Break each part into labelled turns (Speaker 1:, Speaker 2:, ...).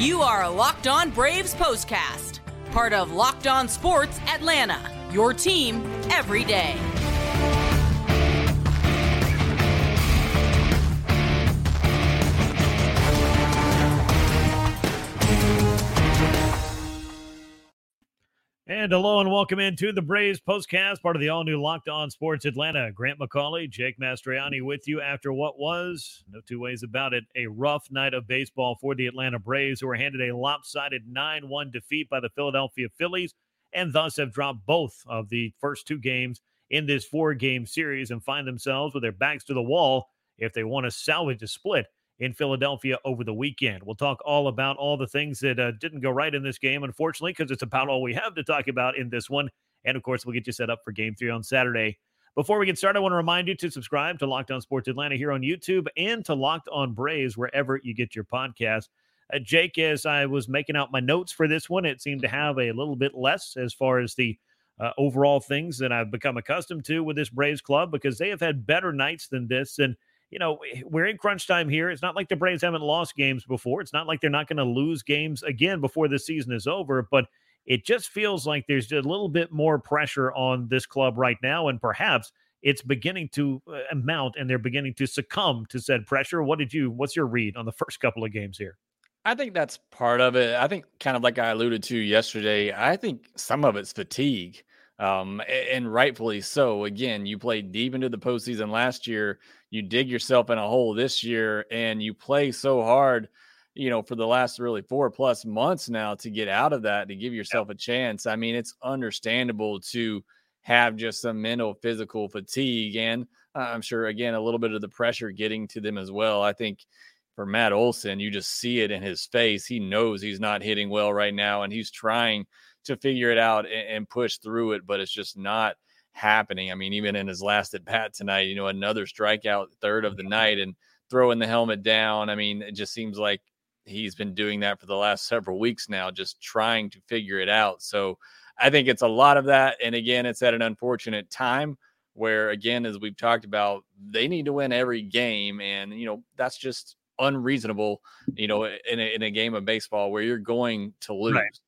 Speaker 1: You are a Locked On Braves postcast, part of Locked On Sports Atlanta, your team every day.
Speaker 2: And hello and welcome into the Braves postcast, part of the all new Locked On Sports Atlanta. Grant McAuley, Jake Mastriani with you after what was, no two ways about it, a rough night of baseball for the Atlanta Braves, who were handed a lopsided 9 1 defeat by the Philadelphia Phillies and thus have dropped both of the first two games in this four game series and find themselves with their backs to the wall if they want to salvage a split in Philadelphia over the weekend. We'll talk all about all the things that uh, didn't go right in this game, unfortunately, because it's about all we have to talk about in this one. And of course, we'll get you set up for game three on Saturday. Before we get started, I want to remind you to subscribe to Locked On Sports Atlanta here on YouTube and to Locked On Braves wherever you get your podcast. Uh, Jake, as I was making out my notes for this one, it seemed to have a little bit less as far as the uh, overall things that I've become accustomed to with this Braves club because they have had better nights than this. And you know, eh, we're in crunch time here. It's not like the Braves haven't lost games before. It's not like they're not going to lose games again before the season is over, but it just feels like there's a little bit more pressure on this club right now. And perhaps it's beginning to uh, mount and they're beginning to succumb to said pressure. What did you, what's your read on the first couple of games here?
Speaker 3: I think that's part of it. I think, kind of like I alluded to yesterday, I think some of it's fatigue. Um, and rightfully so. Again, you played deep into the postseason last year. You dig yourself in a hole this year, and you play so hard, you know, for the last really four plus months now to get out of that, to give yourself a chance. I mean, it's understandable to have just some mental, physical fatigue. And I'm sure, again, a little bit of the pressure getting to them as well. I think for Matt Olson, you just see it in his face. He knows he's not hitting well right now, and he's trying to figure it out and, and push through it, but it's just not happening. I mean, even in his last at bat tonight, you know, another strikeout, third of the night, and throwing the helmet down. I mean, it just seems like he's been doing that for the last several weeks now, just trying to figure it out. So I think it's a lot of that. And again, it's at an unfortunate time where, again, as we've talked about, they need to win every game. And, you know, that's just unreasonable, you know, in a, in a game of baseball where you're going to lose. Right.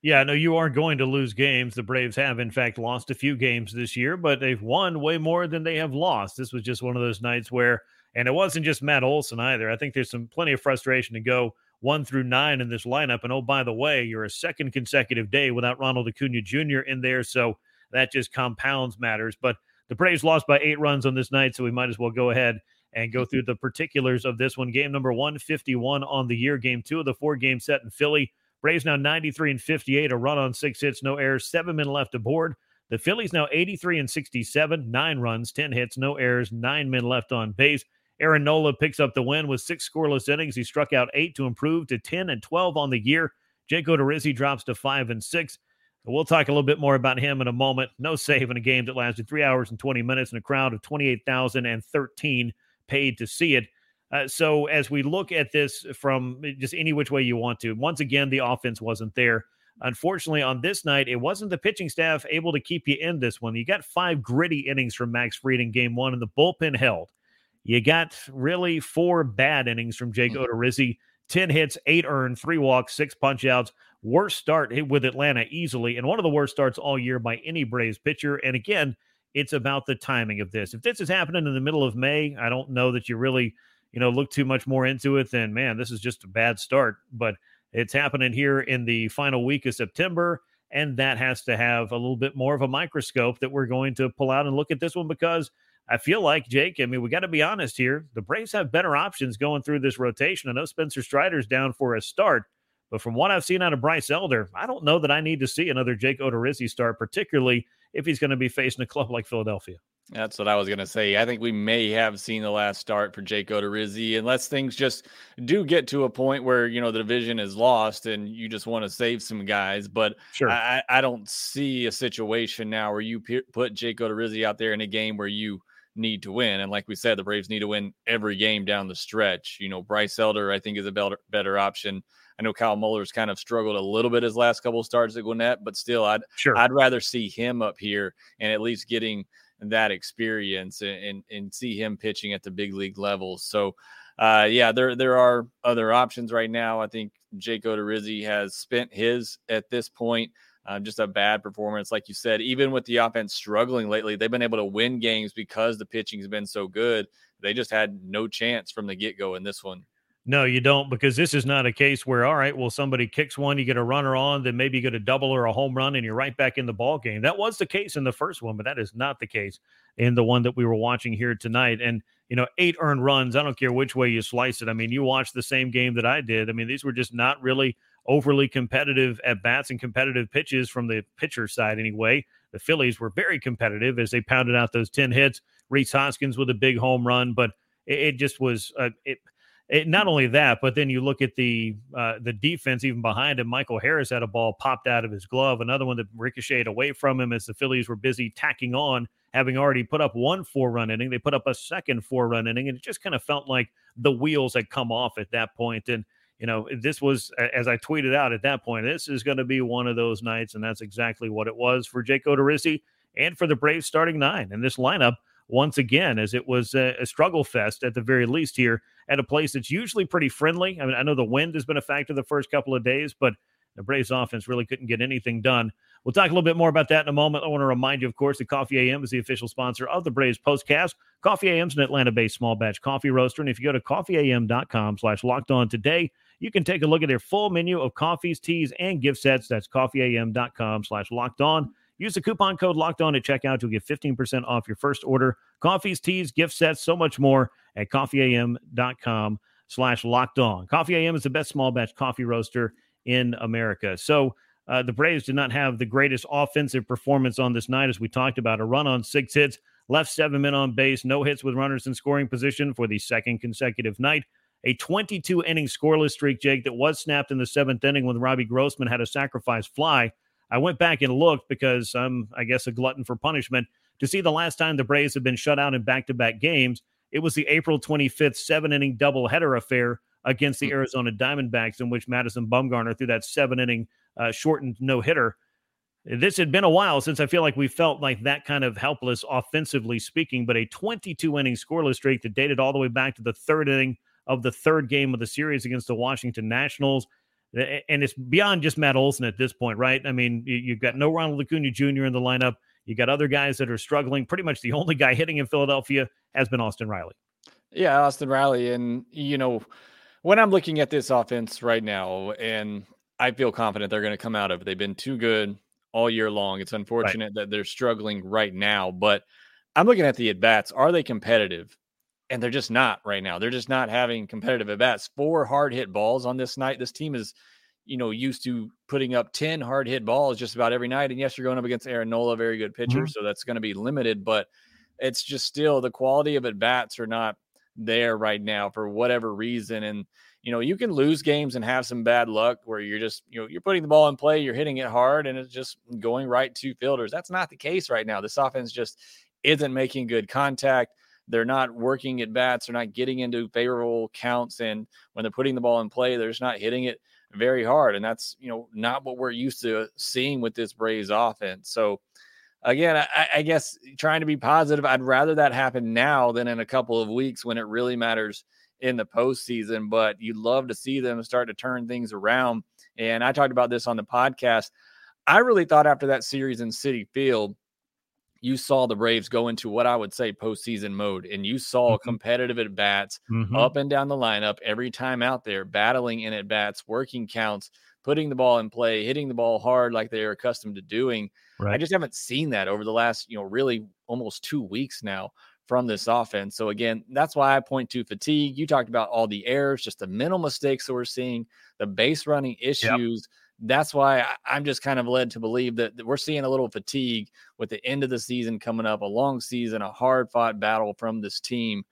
Speaker 2: Yeah, no, you are going to lose games. The Braves have, in fact, lost a few games this year, but they've won way more than they have lost. This was just one of those nights where, and it wasn't just Matt Olson either. I think there's some plenty of frustration to go one through nine in this lineup. And oh, by the way, you're a second consecutive day without Ronald Acuna Jr. in there. So that just compounds matters. But the Braves lost by eight runs on this night, so we might as well go ahead and go mm-hmm. through the particulars of this one. Game number 151 on the year, game two of the four game set in Philly. Braves now 93 and 58, a run on six hits, no errors, seven men left aboard. The Phillies now 83 and 67, nine runs, 10 hits, no errors, nine men left on base. Aaron Nola picks up the win with six scoreless innings. He struck out eight to improve to 10 and 12 on the year. Jake Odorizzi drops to five and six. We'll talk a little bit more about him in a moment. No save in a game that lasted three hours and 20 minutes and a crowd of 28,013 paid to see it. Uh, so as we look at this from just any which way you want to, once again, the offense wasn't there. Unfortunately, on this night, it wasn't the pitching staff able to keep you in this one. You got five gritty innings from Max Fried in game one, and the bullpen held. You got really four bad innings from Jake mm. Odorizzi 10 hits, eight earned, three walks, six punch outs. Worst start with Atlanta easily, and one of the worst starts all year by any Braves pitcher. And again, it's about the timing of this. If this is happening in the middle of May, I don't know that you really you know, look too much more into it, then man, this is just a bad start. But it's happening here in the final week of September. And that has to have a little bit more of a microscope that we're going to pull out and look at this one because I feel like, Jake, I mean, we got to be honest here. The Braves have better options going through this rotation. I know Spencer Strider's down for a start, but from what I've seen out of Bryce Elder, I don't know that I need to see another Jake Odorizzi start, particularly if he's going to be facing a club like Philadelphia.
Speaker 3: That's what I was going to say. I think we may have seen the last start for Jake Odorizzi unless things just do get to a point where, you know, the division is lost and you just want to save some guys. But sure. I, I don't see a situation now where you p- put Jake Odorizzi out there in a game where you need to win. And like we said, the Braves need to win every game down the stretch. You know, Bryce Elder, I think, is a better, better option. I know Kyle Muller's kind of struggled a little bit his last couple starts at Gwinnett, but still, I'd sure. I'd rather see him up here and at least getting – that experience and, and, and see him pitching at the big league level. So, uh, yeah, there there are other options right now. I think Jake Odorizzi has spent his at this point. Uh, just a bad performance, like you said. Even with the offense struggling lately, they've been able to win games because the pitching has been so good. They just had no chance from the get go in this one.
Speaker 2: No, you don't, because this is not a case where, all right, well, somebody kicks one, you get a runner on, then maybe you get a double or a home run, and you're right back in the ball game. That was the case in the first one, but that is not the case in the one that we were watching here tonight. And you know, eight earned runs. I don't care which way you slice it. I mean, you watched the same game that I did. I mean, these were just not really overly competitive at bats and competitive pitches from the pitcher side, anyway. The Phillies were very competitive as they pounded out those 10 hits. Rhys Hoskins with a big home run, but it, it just was, uh, it, it, not only that, but then you look at the uh, the defense even behind him. Michael Harris had a ball popped out of his glove, another one that ricocheted away from him as the Phillies were busy tacking on, having already put up one four run inning. They put up a second four run inning, and it just kind of felt like the wheels had come off at that point. And you know, this was as I tweeted out at that point, this is going to be one of those nights, and that's exactly what it was for Jake Odorizzi and for the Braves starting nine. And this lineup once again, as it was a, a, struggle fest at the very least here at a place that's usually pretty friendly. I mean, I know the wind has been a factor the first couple of days, but the Braves offense really couldn't get anything done. We'll talk a little bit more about that in a moment. I want to remind you, of course, that Coffee AM is the official sponsor of the Braves Postcast. Coffee AM is an Atlanta-based small batch coffee roaster, and if you go to coffeeam.com slash locked on today, you can take a look at their full menu of coffees, teas, and gift sets. That's coffeeam.com slash locked on. Use the coupon code locked on at checkout to get 15% off your first order. Coffees, teas, gift sets, so much more at coffeeam.com slash locked on. Coffee AM is the best small batch coffee roaster in America. So uh, the Braves did not have the greatest offensive performance on this night, as we talked about. A run on six hits, left seven men on base, no hits with runners in scoring position for the second consecutive night. A 22 inning scoreless streak, Jake, that was snapped in the seventh inning when Robbie Grossman had a sacrifice fly. I went back and looked because I'm, I guess, a glutton for punishment to see the last time the Braves had been shut out in back to back games. It was the April 25th seven inning doubleheader affair against the hmm. Arizona Diamondbacks, in which Madison Bumgarner threw that seven inning uh, shortened no hitter. This had been a while since I feel like we felt like that kind of helpless offensively speaking, but a 22 inning scoreless streak that dated all the way back to the third inning of the third game of the series against the Washington Nationals and it's beyond just Matt Olson at this point, right? I mean, you've got no Ronald Acuna Jr. in the lineup. You got other guys that are struggling. Pretty much the only guy hitting in Philadelphia has been Austin Riley.
Speaker 3: Yeah, Austin Riley. And, you know, when I'm looking at this offense right now, and I feel confident they're going to come out of it, they've been too good all year long. It's unfortunate right. that they're struggling right now, but I'm looking at the at bats. Are they competitive? and they're just not right now. They're just not having competitive at bats. Four hard hit balls on this night. This team is, you know, used to putting up 10 hard hit balls just about every night. And yes, you're going up against Aaron Nola, very good pitcher. Mm-hmm. So that's going to be limited, but it's just still the quality of at bats are not there right now for whatever reason. And, you know, you can lose games and have some bad luck where you're just, you know, you're putting the ball in play, you're hitting it hard, and it's just going right to fielders. That's not the case right now. This offense just isn't making good contact they're not working at bats, they're not getting into favorable counts, and when they're putting the ball in play, they're just not hitting it very hard, and that's you know not what we're used to seeing with this Braves offense. So again, I, I guess trying to be positive, I'd rather that happen now than in a couple of weeks when it really matters in the postseason. But you'd love to see them start to turn things around. And I talked about this on the podcast. I really thought after that series in Citi Field you saw the Braves go into what I would say postseason mode, and you saw mm-hmm. competitive at bats mm-hmm. up and down the lineup every time out there, battling in at bats, working counts, putting the ball in play, hitting the ball hard like they are accustomed to doing. Right. I just haven't seen that over the last, you know, really almost two weeks now from this offense. So again, that's why I point to fatigue. You talked about all the errors, just the mental mistakes that we're seeing, the base running issues. Yep that's why I'm just kind of led to believe that we're seeing a little fatigue with the end of the season coming up, a long season, a hard fought battle from this team.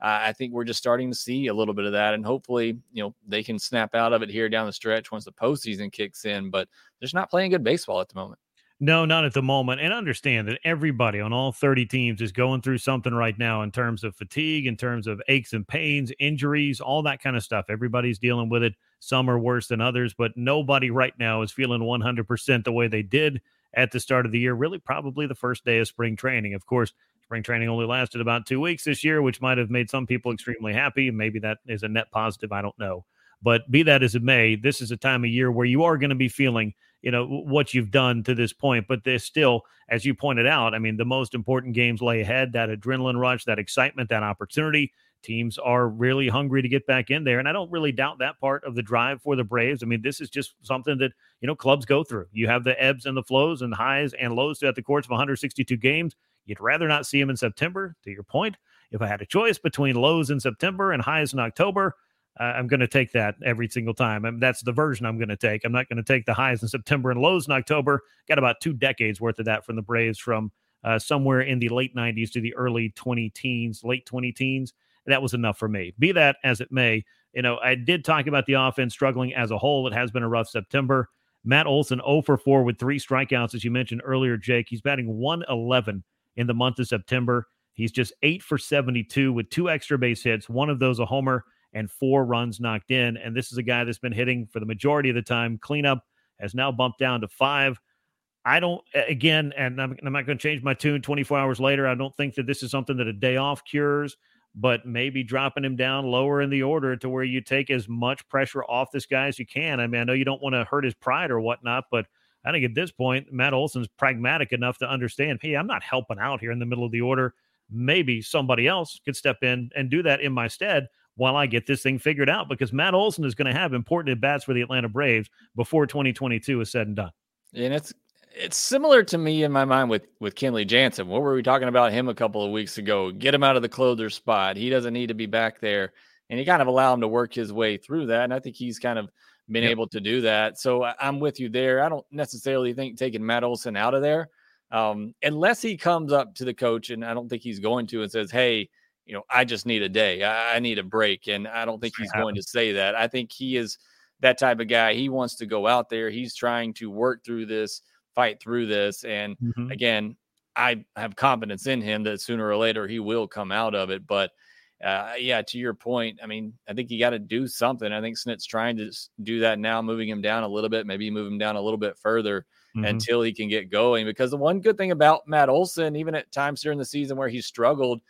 Speaker 3: Uh, I think we're just starting to see a little bit of that, and hopefully, you know, they can snap out of it here down the stretch once the postseason kicks in. But they're just not playing good baseball at the moment.
Speaker 2: No, not at the moment. And understand that everybody on all 30 teams is going through something right now in terms of fatigue, in terms of aches and pains, injuries, all that kind of stuff. Everybody's dealing with it. Some are worse than others, but nobody right now is feeling 100% the way they did at the start of the year, really, probably the first day of spring training. Of course, Spring training only lasted about two weeks this year, which might have made some people extremely happy. Maybe that is a net positive. I don't know. But be that as it may, this is a time of year where you are going to be feeling, you know, what you've done to this point. But there's still, as you pointed out, I mean, the most important games lay ahead. That adrenaline rush, that excitement, that opportunity. Teams are really hungry to get back in there. And I don't really doubt that part of the drive for the Braves. I mean, this is just something that, you know, clubs go through. You have the ebbs and the flows and highs and lows throughout the course of 162 games. You'd rather not see them in September, to your point. If I had a choice between lows in September and highs in October, I'm going to take that every single time. That's the version I'm going to take. I'm not going to take the highs in September and lows in October. Got about two decades worth of that from the Braves from uh, somewhere in the late 90s to the early 20 teens, late 20 teens. That was enough for me. Be that as it may, you know, I did talk about the offense struggling as a whole. It has been a rough September. Matt Olson 0 for 4 with three strikeouts, as you mentioned earlier, Jake. He's batting 111 in the month of September. He's just 8 for 72 with two extra base hits, one of those a homer and four runs knocked in. And this is a guy that's been hitting for the majority of the time. Cleanup has now bumped down to five. I don't, again, and I'm, I'm not going to change my tune 24 hours later. I don't think that this is something that a day off cures, but maybe dropping him down lower in the order to where you take as much pressure off this guy as you can. I mean, I know you don't want to hurt his pride or whatnot, but I think at this point, Matt Olson's pragmatic enough to understand hey, I'm not helping out here in the middle of the order. Maybe somebody else could step in and do that in my stead while I get this thing figured out because Matt Olson is going to have important at bats for the Atlanta Braves before 2022 is said and done.
Speaker 3: And it's it's similar to me in my mind with with Kenley Jansen. What were we talking about him a couple of weeks ago? Get him out of the closer spot. He doesn't need to be back there, and he kind of allow him to work his way through that. And I think he's kind of been yep. able to do that. So I'm with you there. I don't necessarily think taking Matt Olson out of there, um, unless he comes up to the coach, and I don't think he's going to, and says, "Hey." You know, I just need a day. I, I need a break. And I don't think he's going to say that. I think he is that type of guy. He wants to go out there. He's trying to work through this, fight through this. And mm-hmm. again, I have confidence in him that sooner or later he will come out of it. But uh, yeah, to your point, I mean, I think you got to do something. I think Snit's trying to do that now, moving him down a little bit, maybe move him down a little bit further mm-hmm. until he can get going. Because the one good thing about Matt Olson, even at times during the season where he struggled,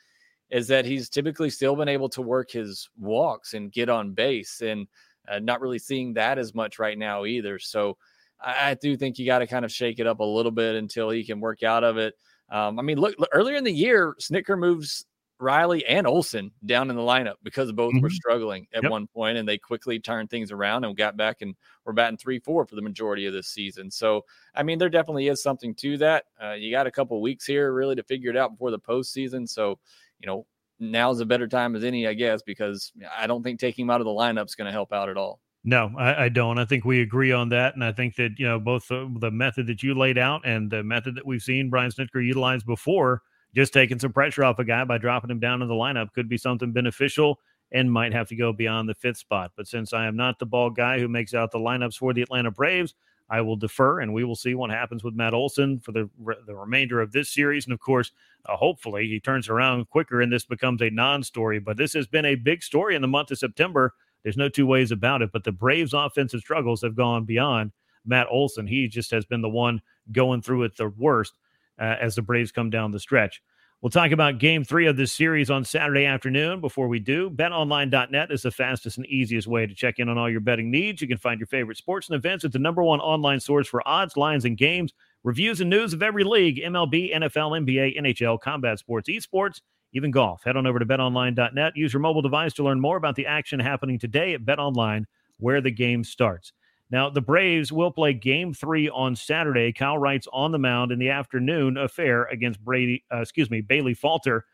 Speaker 3: is that he's typically still been able to work his walks and get on base and uh, not really seeing that as much right now either. So I, I do think you got to kind of shake it up a little bit until he can work out of it. Um, I mean, look, look, earlier in the year, Snitker moves Riley and Olson down in the lineup because both mm-hmm. were struggling at yep. one point, and they quickly turned things around and got back and were batting three four for the majority of this season. So, I mean, there definitely is something to that. Uh, you got a couple weeks here really to figure it out before the postseason. So, you know, now's a better time as any, I guess, because I don't think taking him out of the lineup is going to help out at all.
Speaker 2: No, I, I, don't. I think we agree on that, and I think that you know both the, the, method that you laid out and the method that we've seen Brian Snitker utilize before, just taking some pressure off a guy by dropping him down in the lineup, could be something beneficial and might have to go beyond the fifth spot. But since I am not the ball guy who makes out the lineups for the Atlanta Braves, I will defer, and we will see what happens with Matt Olson for the the remainder of this series. And of course, uh, hopefully, he turns around quicker, and this becomes a non-story. But this has been a big story in the month of September. There's no two ways about it. But the Braves' offensive struggles have gone beyond Matt Olson. He just has been the one going through it the worst uh, as the Braves come down the stretch. We'll talk about game three of this series on Saturday afternoon. Before we do, betonline.net is the fastest and easiest way to check in on all your betting needs. You can find your favorite sports and events at the number one online source for odds, lines, and games, reviews, and news of every league MLB, NFL, NBA, NHL, combat sports, esports, even golf. Head on over to betonline.net. Use your mobile device to learn more about the action happening today at BetOnline, where the game starts. Now, the Braves will play game three on Saturday. Kyle Wright's on the mound in the afternoon affair against Brady, uh, excuse me, Bailey Falter.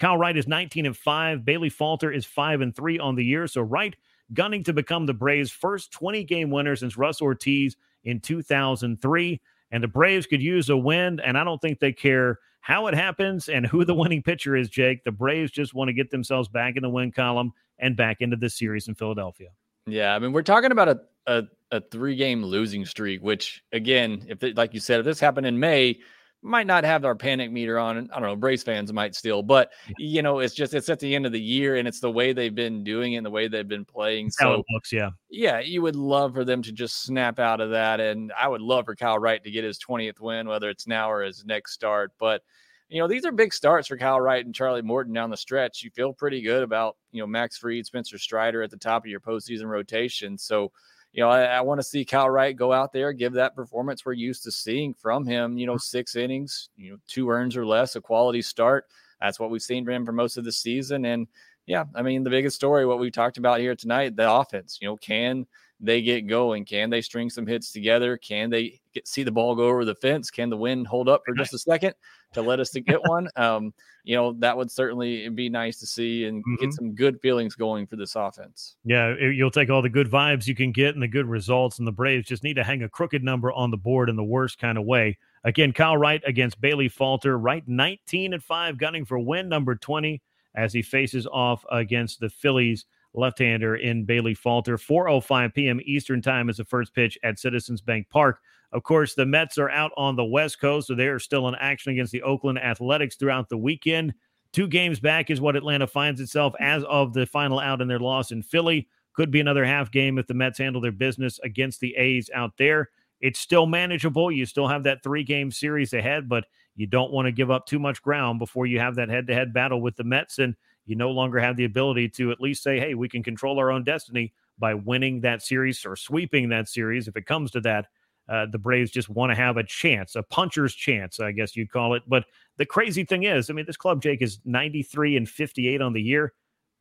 Speaker 2: Kyle Wright is 19 and 5. Bailey Falter is 5 and 3 on the year. So Wright gunning to become the Braves' first 20 game winner since Russ Ortiz in 2003. And the Braves could use a win, and I don't think they care how it happens and who the winning pitcher is, Jake. The Braves just want to get themselves back in the win column and back into this series in Philadelphia.
Speaker 3: Yeah, I mean, we're talking about a, a, a three game losing streak, which again, if it, like you said, if this happened in May, might not have our panic meter on. I don't know, Braves fans might still, but you know, it's just it's at the end of the year and it's the way they've been doing it and the way they've been playing.
Speaker 2: so it looks, yeah.
Speaker 3: Yeah, you would love for them to just snap out of that. And I would love for Kyle Wright to get his 20th win, whether it's now or his next start. But you know, these are big starts for Kyle Wright and Charlie Morton down the stretch. You feel pretty good about, you know, Max Fried, Spencer Strider at the top of your postseason rotation. So, you know, I, I want to see Kyle Wright go out there, give that performance we're used to seeing from him. You know, mm-hmm. six innings, you know, two earns or less, a quality start. That's what we've seen from him for most of the season. And yeah, I mean, the biggest story, what we talked about here tonight, the offense. You know, can they get going? Can they string some hits together? Can they get, see the ball go over the fence? Can the wind hold up for just a second to let us to get one? Um, you know, that would certainly be nice to see and mm-hmm. get some good feelings going for this offense.
Speaker 2: Yeah, you'll take all the good vibes you can get and the good results, and the Braves just need to hang a crooked number on the board in the worst kind of way. Again, Kyle Wright against Bailey Falter, Wright 19 and 5, gunning for win number 20 as he faces off against the Phillies left-hander in Bailey Falter. 4:05 p.m. Eastern Time is the first pitch at Citizens Bank Park. Of course, the Mets are out on the West Coast, so they are still in action against the Oakland Athletics throughout the weekend. Two games back is what Atlanta finds itself as of the final out in their loss in Philly. Could be another half game if the Mets handle their business against the A's out there. It's still manageable. You still have that three game series ahead, but you don't want to give up too much ground before you have that head to head battle with the Mets. And you no longer have the ability to at least say, hey, we can control our own destiny by winning that series or sweeping that series. If it comes to that, uh, the Braves just want to have a chance, a puncher's chance, I guess you'd call it. But the crazy thing is, I mean, this club, Jake, is 93 and 58 on the year.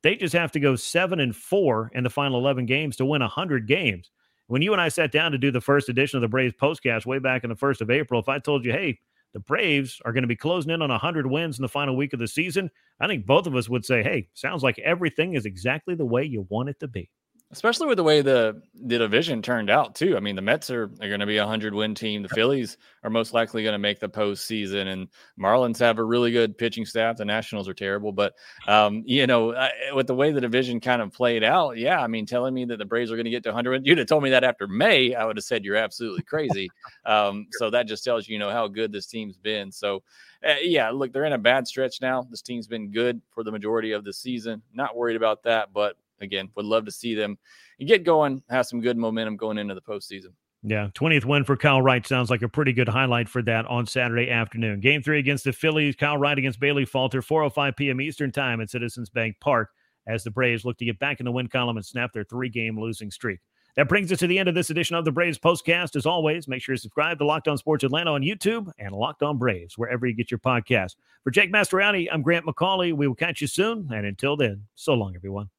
Speaker 2: They just have to go seven and four in the final 11 games to win 100 games. When you and I sat down to do the first edition of the Braves postcast way back in the first of April, if I told you, hey, the Braves are going to be closing in on 100 wins in the final week of the season, I think both of us would say, hey, sounds like everything is exactly the way you want it to be
Speaker 3: especially with the way the the division turned out too. I mean, the Mets are, are going to be a hundred win team. The Phillies are most likely going to make the postseason, and Marlins have a really good pitching staff. The Nationals are terrible, but um, you know, I, with the way the division kind of played out, yeah, I mean, telling me that the Braves are going to get to 100, you'd have told me that after May, I would have said you're absolutely crazy. um, so that just tells you, you know, how good this team's been. So. Uh, yeah, look, they're in a bad stretch now. This team's been good for the majority of the season. Not worried about that, but again, would love to see them get going, have some good momentum going into the postseason.
Speaker 2: Yeah, 20th win for Kyle Wright sounds like a pretty good highlight for that on Saturday afternoon. Game three against the Phillies. Kyle Wright against Bailey Falter, 4:05 p.m. Eastern Time at Citizens Bank Park, as the Braves look to get back in the win column and snap their three-game losing streak. That brings us to the end of this edition of the Braves Postcast. As always, make sure to subscribe to Locked On Sports Atlanta on YouTube and Locked On Braves wherever you get your podcast. For Jake Mastriani, I'm Grant McAuley. We will catch you soon, and until then, so long, everyone.